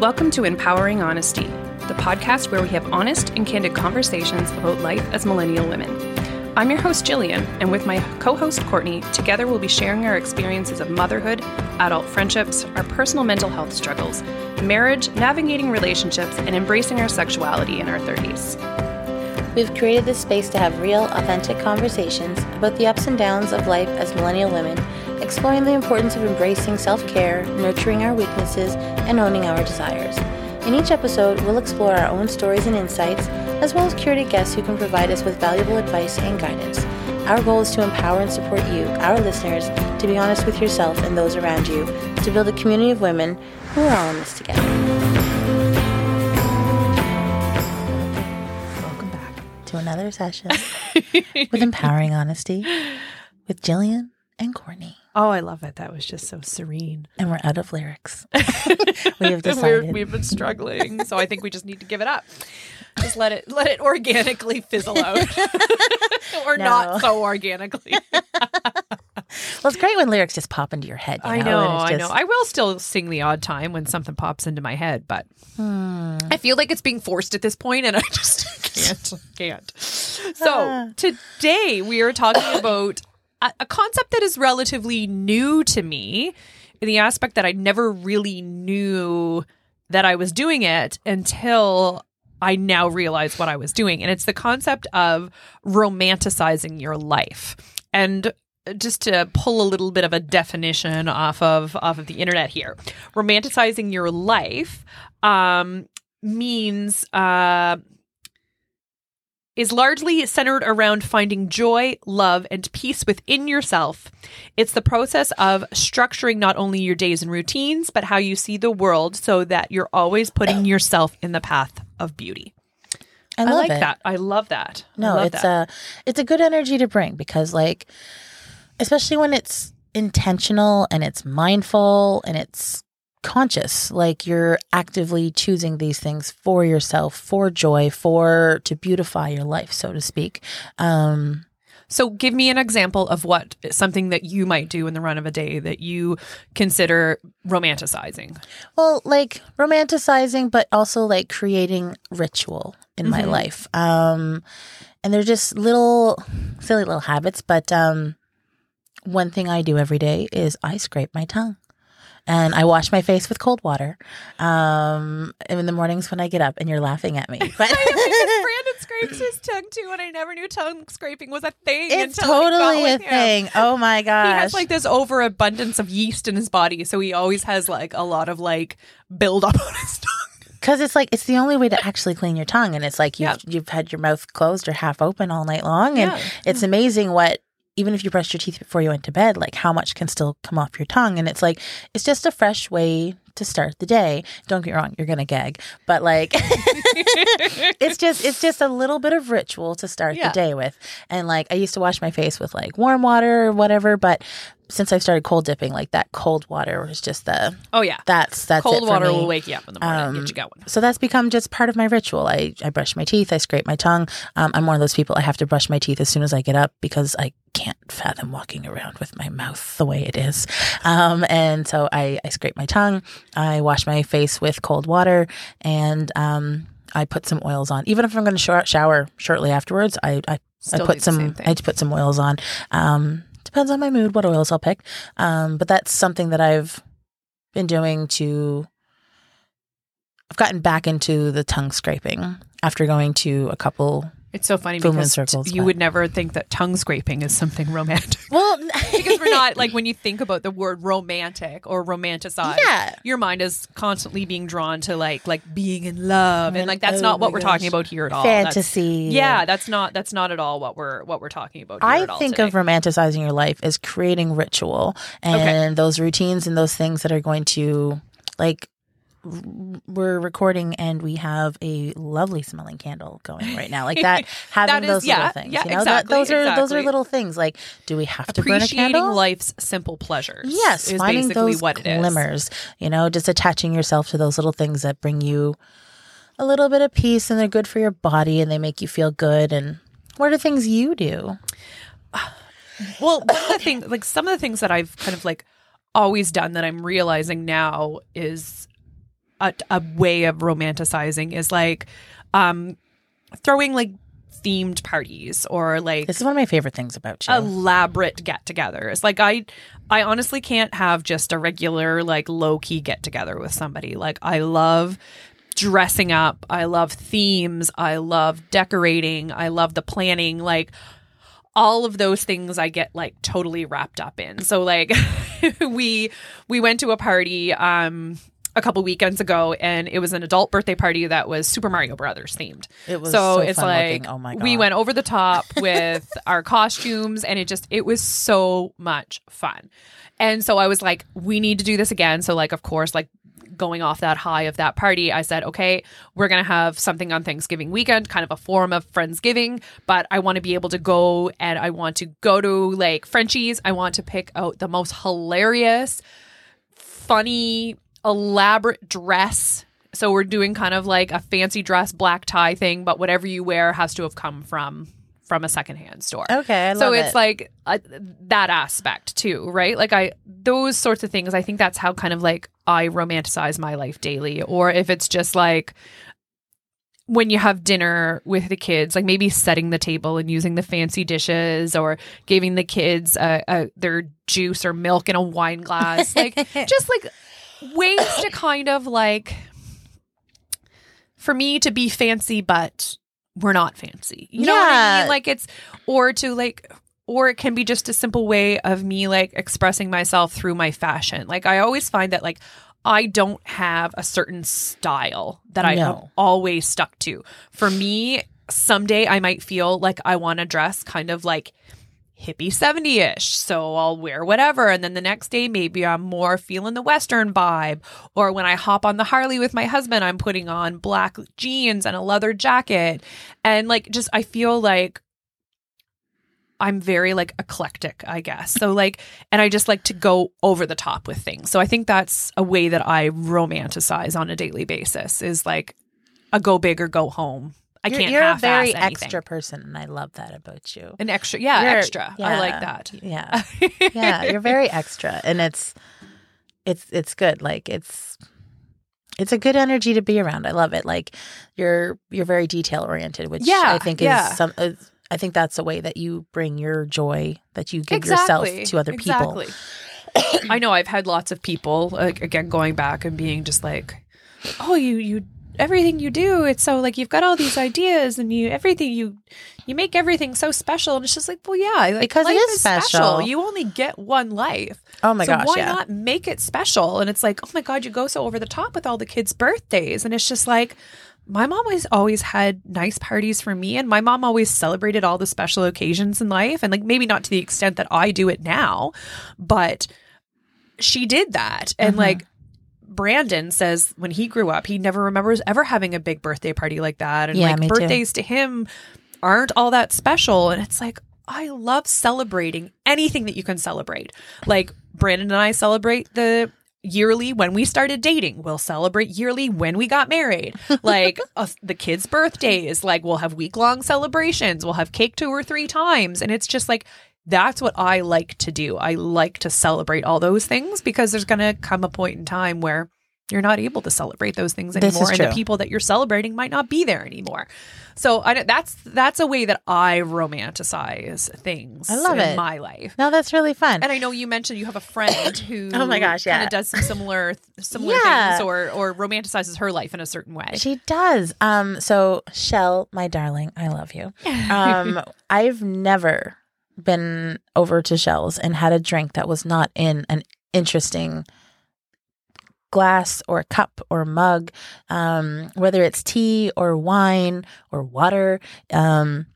Welcome to Empowering Honesty, the podcast where we have honest and candid conversations about life as millennial women. I'm your host, Jillian, and with my co host, Courtney, together we'll be sharing our experiences of motherhood, adult friendships, our personal mental health struggles, marriage, navigating relationships, and embracing our sexuality in our 30s. We've created this space to have real, authentic conversations about the ups and downs of life as millennial women, exploring the importance of embracing self care, nurturing our weaknesses, and owning our desires. In each episode, we'll explore our own stories and insights, as well as curated guests who can provide us with valuable advice and guidance. Our goal is to empower and support you, our listeners, to be honest with yourself and those around you, to build a community of women who are all in this together. Welcome back to another session with Empowering Honesty with Jillian and Courtney. Oh, I love it. That was just so serene. And we're out of lyrics. we have We're, decided. we've been struggling, so I think we just need to give it up. Just let it let it organically fizzle out, or No. not so organically. Well, it's great when lyrics just pop into your head. you I know, know, and I know. I will still sing the odd time when something pops into my head, but Hmm. I feel like it's being forced at this point, and I just can't, can't. Ah. So today we are talking about a, concept that is relatively new to me, in the aspect that I never really knew that I was doing it until I now realize what I was doing, and it's the concept of romanticizing your life. And just to pull a little bit of a definition off of off of the internet here, romanticizing your life um, means uh, is largely centered around finding joy, love, and peace within yourself. It's the process of structuring not only your days and routines, but how you see the world so that you're always putting yourself in the path of beauty. I I, like it. that. I love that. I No, love it's that. a it's a good energy to bring because like especially when it's intentional and it's mindful and it's conscious like you're actively choosing these things for yourself for joy for to beautify your life so to speak um So, give me an example of what something that you might do in the run of a day that you consider romanticizing. well like romanticizing but also like creating ritual in my Mhm. life um and they're just little silly little habits but um one thing i do every day is i scrape my tongue and i wash my face with cold water um in the mornings when i get up and you're laughing at me but Brandon scrapes his tongue too, and I never knew tongue scraping was a thing. it's until I got totally a with him. thing oh my gosh He has like this overabundance of yeast in his body, so he always has like a lot of like buildup on his tongue. Because it's like it's the only way to actually clean your tongue, and it's like you've Yeah. you've had your mouth closed or half open all night long, and Yeah. it's amazing what even if you brushed your teeth before you went to bed, like how much can still come off your tongue, and it's like it's just a fresh way to start the day. Don't get me wrong, you're gonna gag, but like it's just it's just a little bit of ritual to start Yeah. the day with, and like I used to wash my face with like warm water or whatever, but since I've started cold dipping, like that cold water was just the Oh yeah, that's that's cold water will wake you up in the morning, Um, get you going. So that's become just part of my ritual. I, I brush my teeth, I scrape my tongue. Um, I'm one of those people I have to brush my teeth as soon as I get up because I can't fathom walking around with my mouth the way it is. Um, and so I, I scrape my tongue, I wash my face with cold water, and um, I put some oils on. Even if I'm going to shower, shower shortly afterwards, I, I, I Still put some. I put some oils on. Um, depends on my mood what oils I'll pick. Um, but that's something that I've been doing to I've gotten back into the tongue scraping after going to a couple. It's so funny Full moon because circles, you but- would never think that tongue scraping is something romantic. Well, because we're not like when you think about the word romantic or romanticize Yeah. your mind is constantly being drawn to like like being in love and like that's not what we're talking about here at all That's- fantasy. yeah that's not that's not at all what we're what we're talking about here I at all think today. of romanticizing your life as creating ritual and those routines and those things that are going to like we're recording and we have a lovely smelling candle going right now like that having That is- those yeah, little things yeah, you know that exactly, those are those are little things like do we have to burn a candle life's simple pleasures Yes, is finding basically those what it is glimmers. You know, just attaching yourself to those little things that bring you a little bit of peace, and they're good for your body, and they make you feel good. And what are things you do? Well, one of the things, like some of the things that I've kind of like always done that I'm realizing now is a, a way of romanticizing is like um throwing like themed parties or like This is one of my favorite things about you. elaborate get-togethers. Like I I honestly can't have just a regular like low-key get-together with somebody. Like I love dressing up. I love themes. I love decorating. I love the planning like all of those things I get like totally wrapped up in. So like we we went to a party um a couple weekends ago and it was an adult birthday party that was Super Mario Brothers themed. It was so, so it's fun like looking. Oh my god, we went over the top with our costumes and it just it was so much fun. And so I was like we need to do this again. So like of course like going off that high of that party, I said, okay, we're going to have something on Thanksgiving weekend, kind of a form of Friendsgiving, but I want to be able to go and I want to go to like Frenchy's. I want to pick out the most hilarious, funny, elaborate dress. So we're doing kind of like a fancy dress black tie thing, but whatever you wear has to have come from from a secondhand store. okay, I so it's it. like uh, that aspect too, right? Like I those sorts of things. I think that's how kind of like I romanticize my life daily, or if it's just like when you have dinner with the kids, like maybe setting the table and using the fancy dishes, or giving the kids uh, uh, their juice or milk in a wine glass, like just like ways to kind of like for me to be fancy, but we're not fancy. You know what I mean? Like it's or to like or it can be just a simple way of me like expressing myself through my fashion. Like I always find that like I don't have a certain style that I have No. always stuck to. For me, someday I might feel like I want to dress kind of like hippie 70 ish. So I'll wear whatever. And then the next day, maybe I'm more feeling the Western vibe. Or when I hop on the Harley with my husband, I'm putting on black jeans and a leather jacket. And like, just, I feel like I'm very like eclectic, I guess. So like, and I just like to go over the top with things. So I think that's a way that I romanticize on a daily basis is like a go big or go home. I you're, can't you're a very anything. extra person, and I love that about you. An extra, yeah, You're- extra. I like that. Yeah, yeah, you're very extra, and it's it's it's good. Like it's it's a good energy to be around. I love it. Like you're you're very detail oriented, which Yeah, I think is yeah. some. Is, I think that's a way that you bring your joy that you give exactly. yourself to other people. Exactly. I know I've had lots of people like again going back and being just like, "Oh, you you everything you do, it's so like you've got all these ideas and you everything you you make everything so special." And it's just like, "Well, yeah, like, Because it life is special. You only get one life. Oh my so gosh, why yeah. not make it special?" And it's like, "Oh my god, you go so over the top with all the kids' birthdays." And it's just like my mom always always had nice parties for me and my mom always celebrated all the special occasions in life and like maybe not to the extent that I do it now but she did that and Mhm. like Brandon says when he grew up he never remembers ever having a big birthday party like that and Yeah, like me too. birthdays to him aren't all that special and it's like I love celebrating anything that you can celebrate like Brandon and I celebrate the yearly when we started dating. We'll celebrate yearly when we got married. Like uh, the kids' birthdays, like we'll have week long celebrations. We'll have cake two or three times. And it's just like, that's what I like to do. I like to celebrate all those things because there's going to come a point in time where you're not able to celebrate those things anymore and the people that you're celebrating might not be there anymore. So I that's that's a way that I romanticize things I love in it. my life. No, that's really fun. And I know you mentioned you have a friend who Oh my gosh, kind yeah. of does some similar similar Yeah. things or or romanticizes her life in a certain way. She does. Um, so Shell, my darling, I love you. Um, I've never been over to Shell's and had a drink that was not in an interesting glass or cup or mug, um, whether it's tea or wine or water. Um,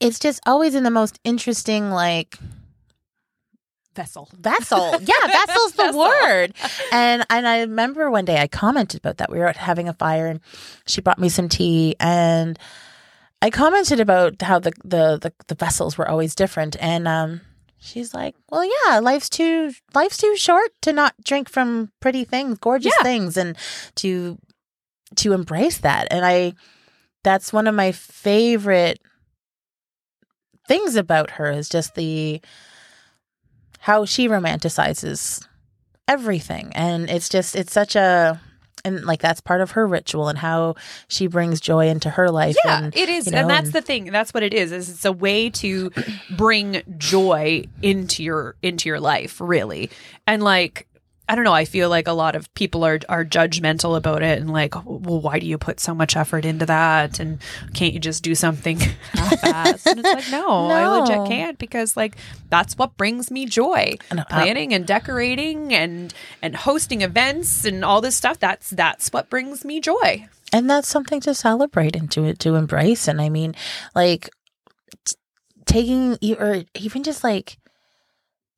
it's just always in the most interesting, like Vessel. vessel. Yeah, vessel's the Vessel. word. And and I remember one day I commented about that. We were having a fire and she brought me some tea and I commented about how the the the, the vessels were always different and um she's like, "Well, yeah, life's too life's too short to not drink from pretty things, gorgeous Yeah. things and to to embrace that." And I that's one of my favorite things about her is just the how she romanticizes everything and it's just it's such a and like that's part of her ritual and how she brings joy into her life. Yeah, and, it is, you know, and that's the thing. That's what it is. Is it's a way to bring joy into your into your life, really. And like, I don't know. I feel like a lot of people are are judgmental about it, and like, well, why do you put so much effort into that? And can't you just do something half-assed? and it's like, no, I No. legit can't because like that's what brings me joy. And, Planning and decorating and and hosting events and all this stuff. That's that's what brings me joy. and that's something to celebrate and to to embrace and i mean like t- taking or even just like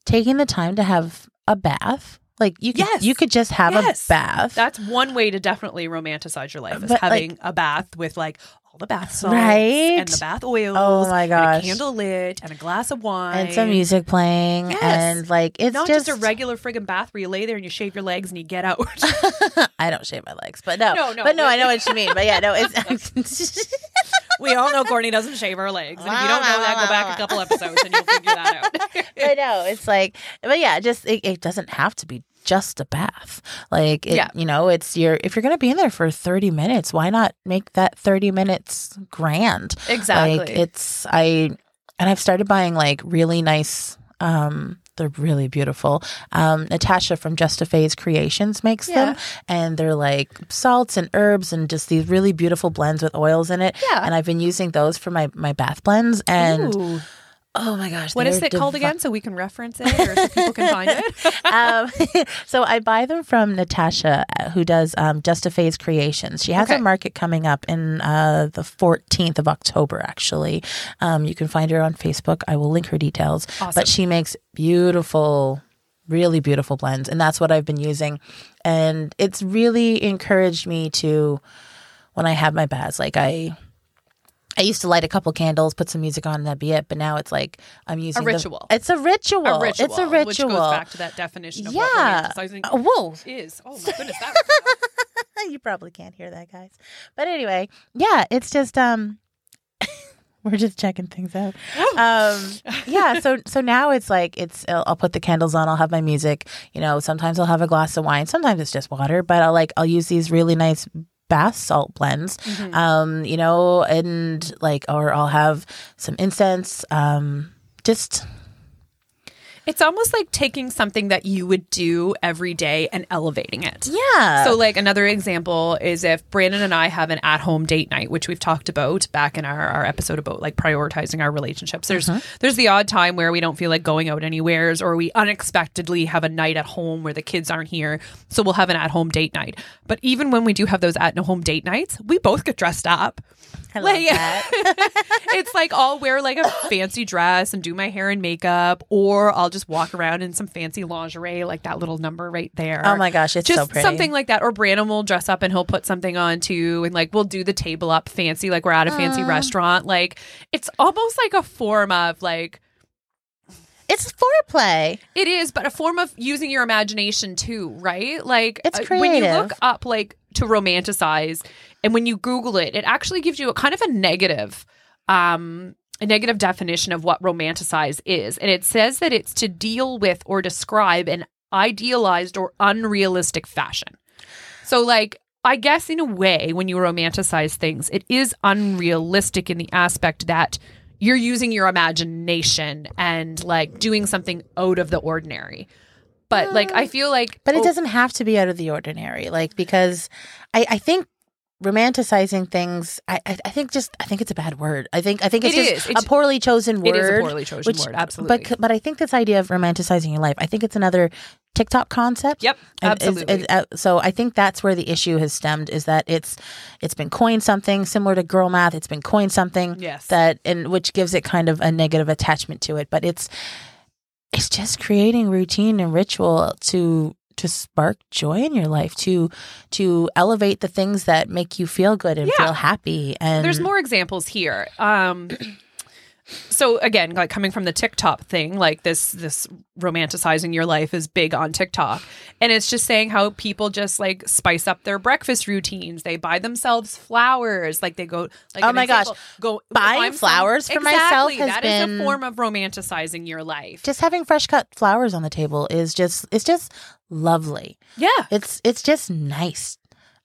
taking the time to have a bath like you could Yes. you could just have Yes. a bath That's one way to definitely romanticize your life is But, having a bath with like all the bath salts Right? and the bath oils. Oh my and gosh. a candle lit and a glass of wine and some music playing Yes. and like it's Not just, just, a regular friggin' bath where you lay there and you shave your legs and you get out. I don't shave my legs, but no, No, no, but no, I know what you mean. But yeah, no, it's we all know Courtney doesn't shave her legs. And if you don't know that, go back a couple episodes and you'll figure that out. I know it's like, but yeah, just it, it doesn't have to be just a bath. Like, it, Yeah. you know, it's your if you're gonna be in there for thirty minutes, why not make that thirty minutes grand? exactly. Like, it's I, and I've started buying like really nice. um they're really beautiful. Um, Natasha from Just a Phase Creations makes them, and they're like salts and herbs and just these really beautiful blends with oils in it. Yeah. And I've been using those for my my bath blends, and Ooh. Oh my gosh, what is it called again so we can reference it or so people can find it? um, so I buy them from Natasha, uh, who does um, Just a Phase Creations. She has Okay. a market coming up in uh, the 14th of October, actually. Um, you can find her on Facebook. I will link her details. Awesome. But she makes beautiful, really beautiful blends. And that's what I've been using. And it's really encouraged me to, when I have my baths, like I. I used to light a couple candles, put some music on, and that'd be it. But now it's like I'm using the- ritual. it's a ritual. a ritual. It's a ritual. Which goes back to that definition of Yeah. what romanticizing Uh, whoa. is. Oh my goodness, that you probably can't hear that, guys. But anyway, yeah, it's just um we're just checking things out. Um yeah, so so now it's like it's I'll, I'll put the candles on, I'll have my music, you know, sometimes I'll have a glass of wine, sometimes it's just water, but I'll like I'll use these really nice bath salt blends. Um, you know, and like or I'll have some incense um just It's almost like taking something that you would do every day and elevating it. yeah. So, like another example is if Brandon and I have an at-home date night, which we've talked about back in our, our episode about like prioritizing our relationships. There's uh-huh. there's the odd time where we don't feel like going out anywheres, or we unexpectedly have a night at home where the kids aren't here, so we'll have an at-home date night. But even when we do have those at-home date nights, we both get dressed up. I love like- that. it's like I'll wear like a fancy dress and do my hair and makeup, or I'll just walk around in some fancy lingerie, like that little number right there. Oh my gosh, it's just so pretty. something like that. Or Brandon will dress up and he'll put something on too, and like we'll do the table up fancy, like we're at a fancy restaurant. Like it's almost like a form of like It's foreplay. it is, but a form of using your imagination too, right? Like It's uh, when you look up like to romanticize, and when you Google it, it actually gives you a kind of a negative, um, a negative definition of what romanticize is, and it says that it's to deal with or describe an idealized or unrealistic fashion. So, like. I guess in a way, when you romanticize things, it is unrealistic in the aspect that you're using your imagination and like doing something out of the ordinary. But like, I feel like, But it oh, doesn't have to be out of the ordinary, like because I, I think romanticizing things. I, I I think just I think it's a bad word. I think I think it's It just. It's- a poorly chosen word. It is a poorly chosen word, absolutely. But but I think this idea of romanticizing your life. I think it's another TikTok concept. Yep, And absolutely. uh, so I think that's where the issue has stemmed is that it's it's been coined something similar to girl math. It's been coined something Yes. that and which gives it kind of a negative attachment to it. But it's it's just creating routine and ritual to to spark joy in your life to to elevate the things that make you feel good and Yeah. feel happy and there's more examples here. Um, so again, like coming from the TikTok thing, like this this romanticizing your life is big on TikTok, and it's just saying how people just like spice up their breakfast routines. They buy themselves flowers, like they go. Like Oh my gosh. example, go Buying some- flowers for myself Exactly, has that is been- a form of romanticizing your life. just having fresh cut flowers on the table is just it's just lovely yeah, it's it's just nice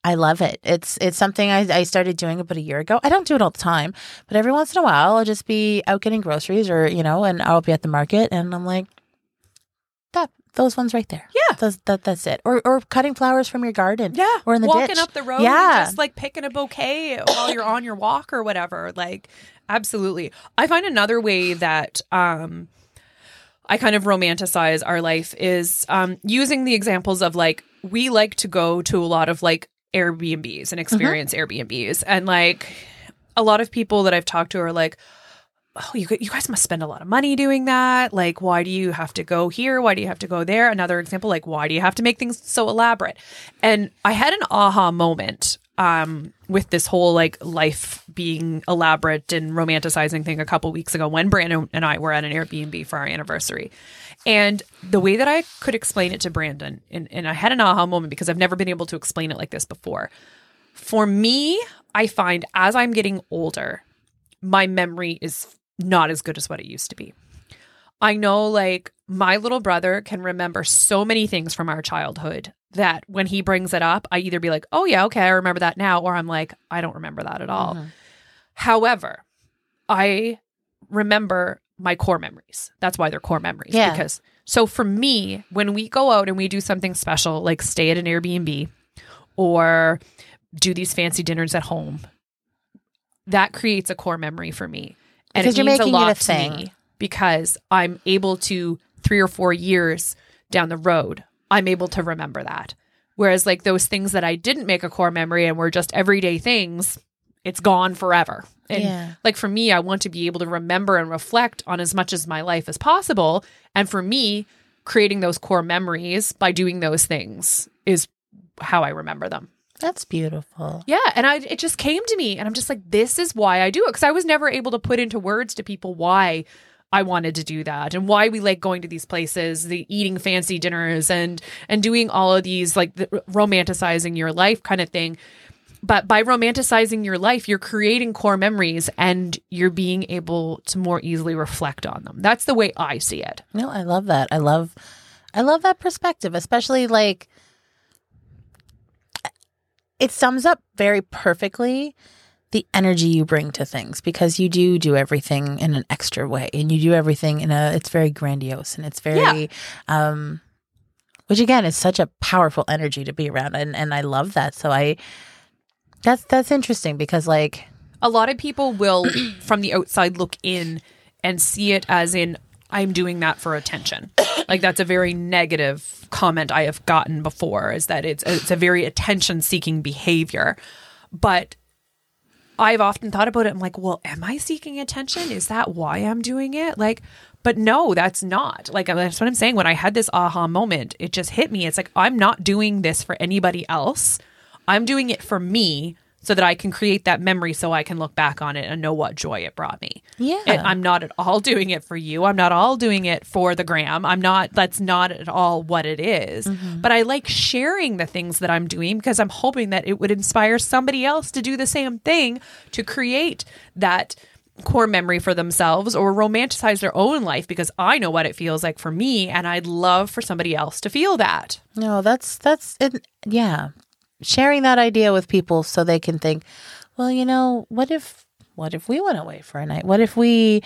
I love it. It's it's something I, I started doing about a year ago. I don't do it all the time, but every once in a while I'll just be out getting groceries or you know, and I'll be at the market and I'm like, that those ones right there. Yeah. Those, that that's it. Or or cutting flowers from your garden. Yeah. Or in the walking ditch. up the road Yeah. just like picking a bouquet while you're on your walk or whatever. Like absolutely. I find another way that um I kind of romanticize our life is um using the examples of like we like to go to a lot of like Airbnbs and experience Airbnbs and like a lot of people that I've talked to are like oh, you, you guys must spend a lot of money doing that. Like, why do you have to go here? Why do you have to go there? Another example, like, why do you have to make things so elaborate? And I had an aha moment um, with this whole like life being elaborate and romanticizing thing a couple weeks ago when Brandon and I were at an Airbnb for our anniversary. And the way that I could explain it to Brandon, and, and I had an aha moment because I've never been able to explain it like this before. For me, I find as I'm getting older, my memory is not as good as what it used to be. I know like my little brother can remember so many things from our childhood that when he brings it up, I either be like, oh, yeah, okay, I remember that now, or I'm like, I don't remember that at all. Mm-hmm. However, I remember my core memories. That's why they're core memories. Yeah. Because so for me, when we go out and we do something special, like stay at an Airbnb or do these fancy dinners at home, that creates a core memory for me. And Because it you're means making a it a lot to thing. me because I'm able to three or four years down the road, I'm able to remember that. Whereas like those things that I didn't make a core memory and were just everyday things, it's gone forever. And Yeah. like for me, I want to be able to remember and reflect on as much as my life as possible. And for me, creating those core memories by doing those things is how I remember them. That's beautiful. Yeah, and I it just came to me and I'm just like this is why I do it cuz I was never able to put into words to people why I wanted to do that and why we like going to these places, the eating fancy dinners and and doing all of these like the, romanticizing your life kind of thing. But by romanticizing your life, you're creating core memories and you're being able to more easily reflect on them. That's the way I see it. No, I love that. I love I love that perspective, especially like it sums up very perfectly the energy you bring to things because you do do everything in an extra way and you do everything in a it's very grandiose and it's very um which again is such a powerful energy to be around and and I love that. So I that's that's interesting because like a lot of people will from the outside look in and see it as in i'm doing that for attention. Like that's a very negative comment i have gotten before is that it's it's a very attention seeking behavior. But i've often thought about it i'm like well am i seeking attention? Is that why i'm doing it? Like but no that's not. Like uh, that's what i'm saying. When i had this aha moment it just hit me. It's like i'm not doing this for anybody else i'm doing it for me so that I can create that memory so I can look back on it and know what joy it brought me. Yeah. And I'm not at all doing it for you. I'm not all doing it for the gram. I'm not, that's not at all what it is. Mm-hmm. But I like sharing the things that I'm doing because I'm hoping that it would inspire somebody else to do the same thing to create that core memory for themselves or romanticize their own life because I know what it feels like for me and I'd love for somebody else to feel that. No, that's that's it. Yeah, sharing that idea with people so they can think, well, you know, what if what if we went away for a night? What if we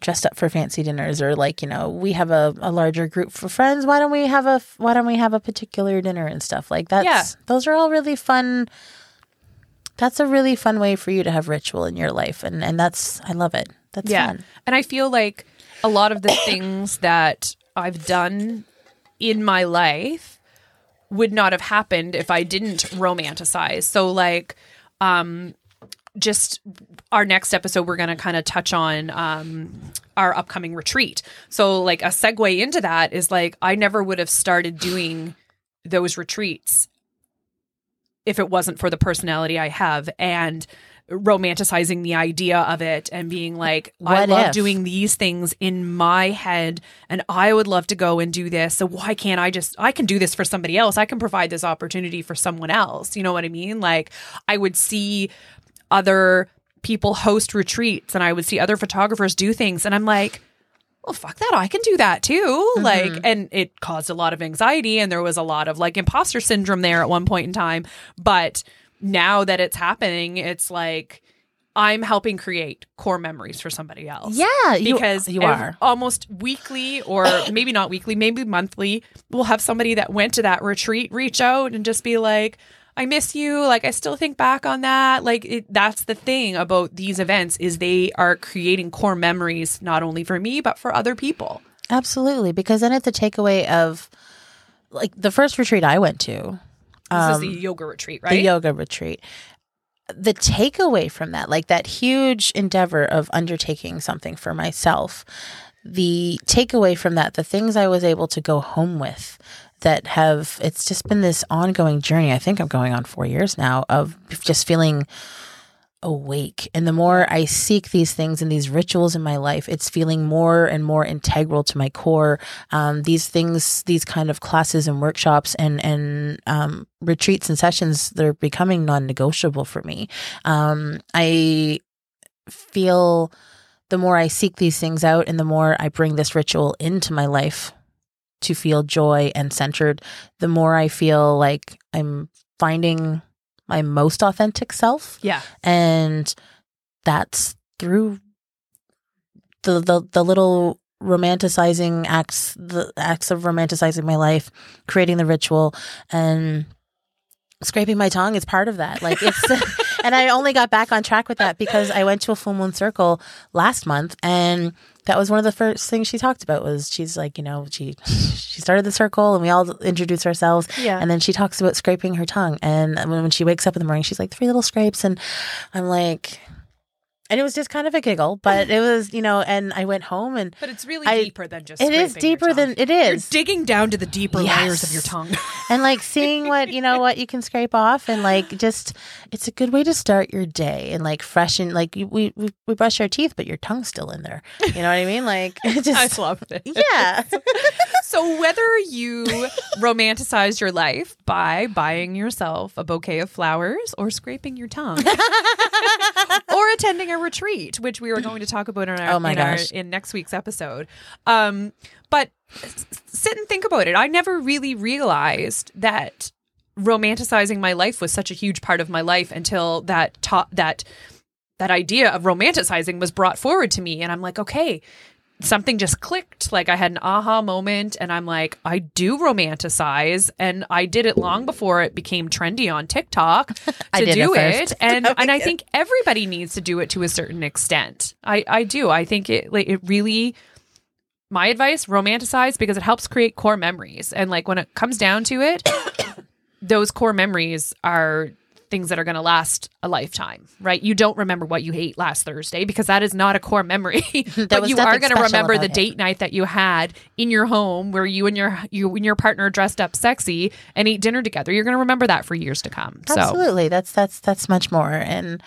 dressed up for fancy dinners or like, you know, we have a, a larger group for friends. Why don't we have a why don't we have a particular dinner and stuff like that? Yeah. Those are all really fun. That's a really fun way for you to have ritual in your life and and that's I love it. That's fun. And I feel like a lot of the things that I've done in my life would not have happened if I didn't romanticize. So like um just our next episode we're going to kind of touch on um our upcoming retreat. So like a segue into that is like I never would have started doing those retreats if it wasn't for the personality I have and romanticizing the idea of it and being like I What love if? doing these things in my head and I would love to go and do this. So why can't I just I can do this for somebody else. I can provide this opportunity for someone else. You know what I mean? Like I would see other people host retreats and I would see other photographers do things. And I'm like well fuck that. I can do that too. Mm-hmm. Like and it caused a lot of anxiety and there was a lot of like imposter syndrome there at one point in time. But now that it's happening, it's like I'm helping create core memories for somebody else. Yeah, because you ev- are. almost weekly, or maybe not weekly, maybe monthly. We'll have somebody that went to that retreat reach out and just be like, "I miss you." Like I still think back on that. Like it, that's the thing about these events is they are creating core memories not only for me but for other people. Absolutely, because then it's a takeaway of like the first retreat I went to, This is the yoga retreat, right? Um, the yoga retreat. The takeaway from that, like that huge endeavor of undertaking something for myself, the takeaway from that, the things I was able to go home with that have, it's just been this ongoing journey. I think I'm going on four years now of just feeling awake. And the more I seek these things and these rituals in my life, it's feeling more and more integral to my core. Um, these things, these kind of classes and workshops and, and, um, retreats and sessions, they're becoming non negotiable for me. Um, I feel the more I seek these things out and the more I bring this ritual into my life to feel joy and centered, the more I feel like I'm finding my most authentic self Yeah. and that's through the the, the little romanticizing acts the acts of romanticizing my life creating the ritual and scraping my tongue is part of that like it's and i only got back on track with that because i went to a full moon circle last month and that was one of the first things she talked about was she's like you know she she started the circle and we all introduce ourselves. Yeah. and then she talks about scraping her tongue. And when, when she wakes up in the morning she's like three little scrapes. And i'm like and it was just kind of a giggle but it was you know and i went home and But it's really I- deeper than just it is deeper than it is. You're digging down to the deeper layers of your tongue. and like seeing what you know what you can scrape off and like just it's a good way to start your day and like freshen like we we, we brush our teeth but your tongue's still in there. You know what i mean? Like it I just love it. yeah. So whether you romanticize your life by buying yourself a bouquet of flowers or scraping your tongue or attending a retreat, which we were going to talk about in our, Oh in, our in next week's episode. Um, but sit and think about it. I never really realized that romanticizing my life was such a huge part of my life until that ta- that that idea of romanticizing was brought forward to me and I'm like, okay, something just clicked. Like I had an aha moment and I'm like, I do romanticize and I did it long before it became trendy on TikTok to I did it do first. it. And Oh and I think everybody needs to do it to a certain extent. I I do. I think it like it really my advice romanticize because it helps create core memories and like when it comes down to it those core memories are things that are going to last a lifetime, right? You don't remember what you ate last Thursday because that is not a core memory. but you are going to remember the it. date night that you had in your home where you and your you and your partner dressed up sexy and ate dinner together. You're going to remember that for years to come. So absolutely that's that's that's much more and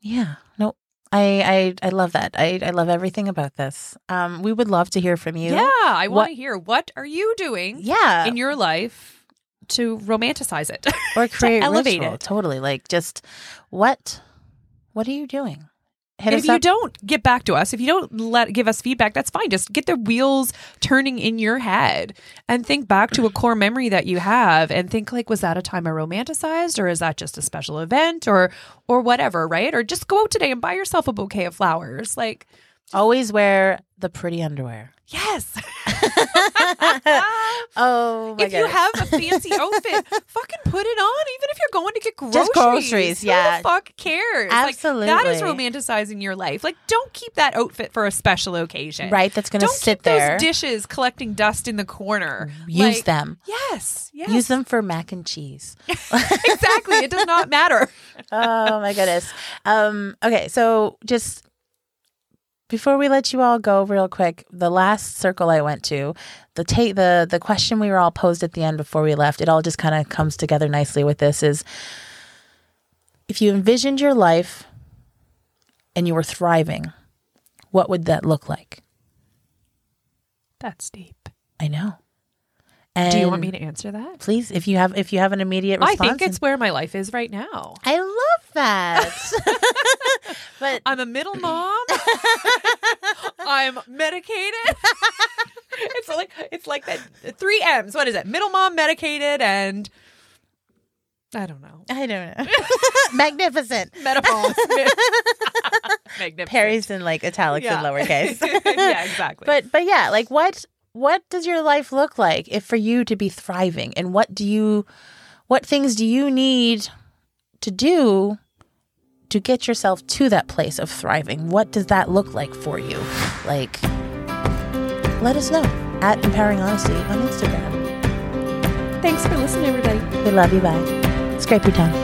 yeah no I, I I love that. I, I love everything about this. Um, we would love to hear from you. yeah, I want to hear what are you doing Yeah. in your life to romanticize it? or create elevate ritual. it. Totally. Like just what what are you doing? Hit And us if you up. don't get back to us, if you don't let give us feedback, that's fine. Just get the wheels turning in your head and think back to a core memory that you have and think like, was that a time I romanticized or is that just a special event or or whatever, right? Or just go out today and buy yourself a bouquet of flowers. Like, Always wear the pretty underwear. yes. oh my if you have a fancy outfit, fucking put it on, even if you're going to get groceries. Just groceries, Who yeah. the fuck cares? Like, that is romanticizing your life. Like, don't keep that outfit for a special occasion. right, that's gonna sit keep there. those dishes collecting dust in the corner. Use Like, them. Yes, yes. Use them for mac and cheese. exactly. It does not matter. oh my goodness. Um, okay, so just before we let you all go real quick, the last circle I went to, the ta- the the question we were all posed at the end before we left, it all just kind of comes together nicely with this is if you envisioned your life and you were thriving, what would that look like? That's deep. I know. And Do you want me to answer that? please if you have if you have an immediate response. I think it's where my life is right now. I that. but I'm a middle mom. I'm medicated. it's like it's like that three M's. What is it? Middle mom, medicated, and I don't know. I don't know. Magnificent. Menopause. Magnificent. Peri's in like italics Yeah. and lowercase. yeah, exactly. But but yeah, like what what does your life look like if for you to be thriving and what do you what things do you need to do to get yourself to that place of thriving? What does that look like for you? Like let us know at empowering honesty on Instagram. Thanks for listening, everybody. We love you. Bye. Scrape your tongue.